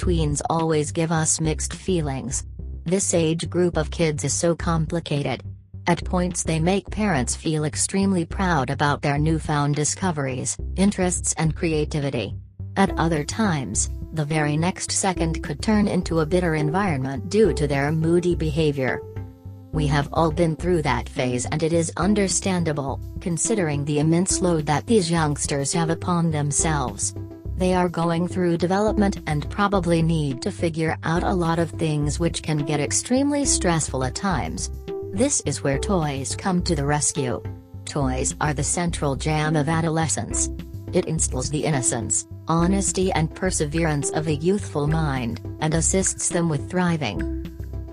Tweens always give us mixed feelings. This age group of kids is so complicated. At points they make parents feel extremely proud about their newfound discoveries, interests and creativity. At other times, the very next second could turn into a bitter environment due to their moody behavior. We have all been through that phase and it is understandable, considering the immense load that these youngsters have upon themselves. They are going through development and probably need to figure out a lot of things which can get extremely stressful at times. This is where toys come to the rescue. Toys are the central jam of adolescence. It instills the innocence, honesty and perseverance of a youthful mind, and assists them with thriving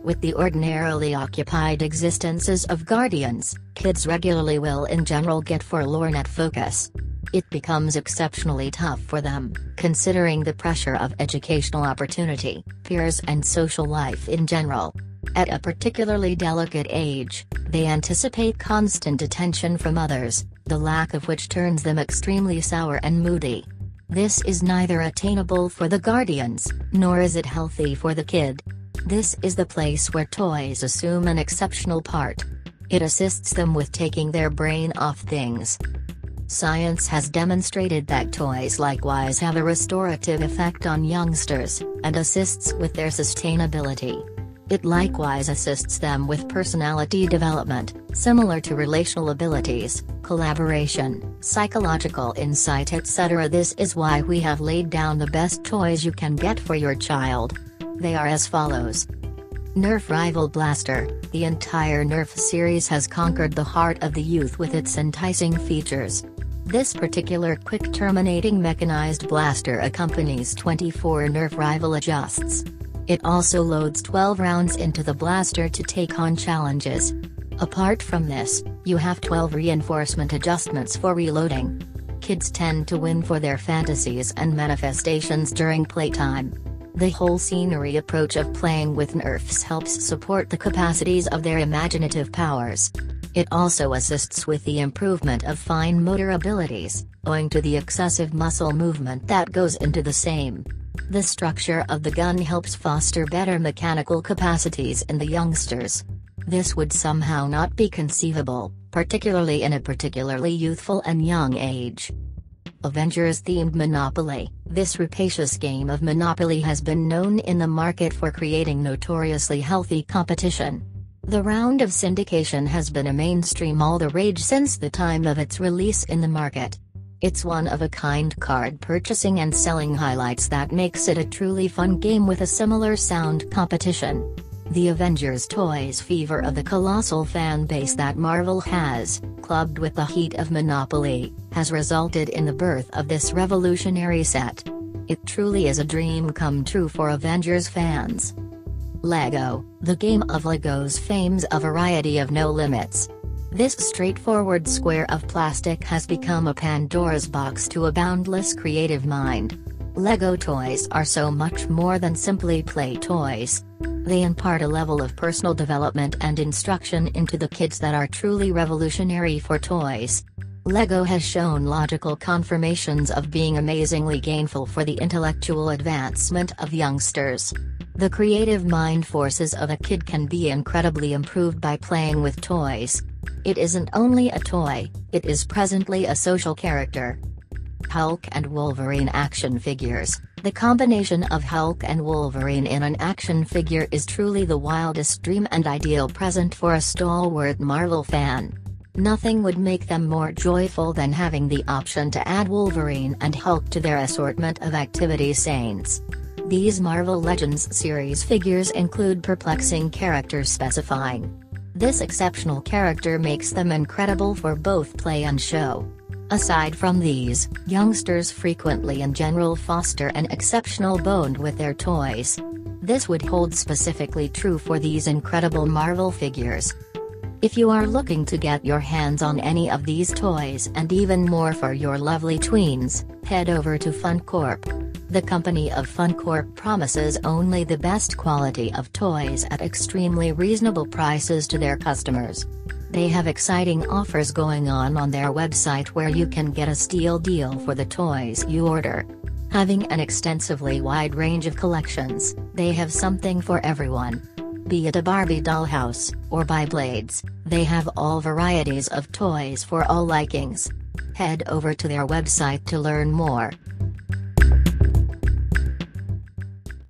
with the ordinarily occupied existences of guardians, kids regularly will in general get forlorn at focus. It becomes exceptionally tough for them, considering the pressure of educational opportunity, peers and social life in general. At a particularly delicate age, they anticipate constant attention from others, the lack of which turns them extremely sour and moody. This is neither attainable for the guardians, nor is it healthy for the kid. This is the place where toys assume an exceptional part. It assists them with taking their brain off things. Science has demonstrated that toys likewise have a restorative effect on youngsters, and assists with their sustainability. It likewise assists them with personality development, similar to relational abilities, collaboration, psychological insight etc. This is why we have laid down the best toys you can get for your child. They are as follows. Nerf Rival Blaster The entire Nerf series has conquered the heart of the youth with its enticing features. This particular quick terminating mechanized blaster accompanies 24 Nerf Rival adjusts. It also loads 12 rounds into the blaster to take on challenges. Apart from this, you have 12 reinforcement adjustments for reloading. Kids tend to win for their fantasies and manifestations during playtime. The whole scenery approach of playing with Nerfs helps support the capacities of their imaginative powers. It also assists with the improvement of fine motor abilities, owing to the excessive muscle movement that goes into the same. The structure of the gun helps foster better mechanical capacities in the youngsters. This would somehow not be conceivable, particularly in a particularly youthful and young age. Avengers-themed Monopoly This rapacious game of Monopoly has been known in the market for creating notoriously healthy competition. The round of syndication has been a mainstream all the rage since the time of its release in the market. It's one of a kind card purchasing and selling highlights that makes it a truly fun game with a similar sound competition. The Avengers Toys fever of the colossal fan base that Marvel has, clubbed with the heat of Monopoly, has resulted in the birth of this revolutionary set. It truly is a dream come true for Avengers fans. LEGO, the game of LEGO's fames a variety of no limits. This straightforward square of plastic has become a Pandora's box to a boundless creative mind. LEGO toys are so much more than simply play toys. They impart a level of personal development and instruction into the kids that are truly revolutionary for toys. LEGO has shown logical confirmations of being amazingly gainful for the intellectual advancement of youngsters. The creative mind forces of a kid can be incredibly improved by playing with toys. It isn't only a toy, it is presently a social character. Hulk and Wolverine action figures the combination of Hulk and Wolverine in an action figure is truly the wildest dream and ideal present for a stalwart Marvel fan. Nothing would make them more joyful than having the option to add Wolverine and Hulk to their assortment of activity saints. These Marvel Legends series figures include perplexing characters specifying. This exceptional character makes them incredible for both play and show. Aside from these, youngsters frequently in general foster an exceptional bond with their toys. This would hold specifically true for these incredible Marvel figures. If you are looking to get your hands on any of these toys and even more for your lovely tweens, head over to FunCorp. The company of FunCorp promises only the best quality of toys at extremely reasonable prices to their customers. They have exciting offers going on on their website where you can get a steal deal for the toys you order. Having an extensively wide range of collections, they have something for everyone. Be it a Barbie dollhouse, or Beyblades, they have all varieties of toys for all likings. Head over to their website to learn more.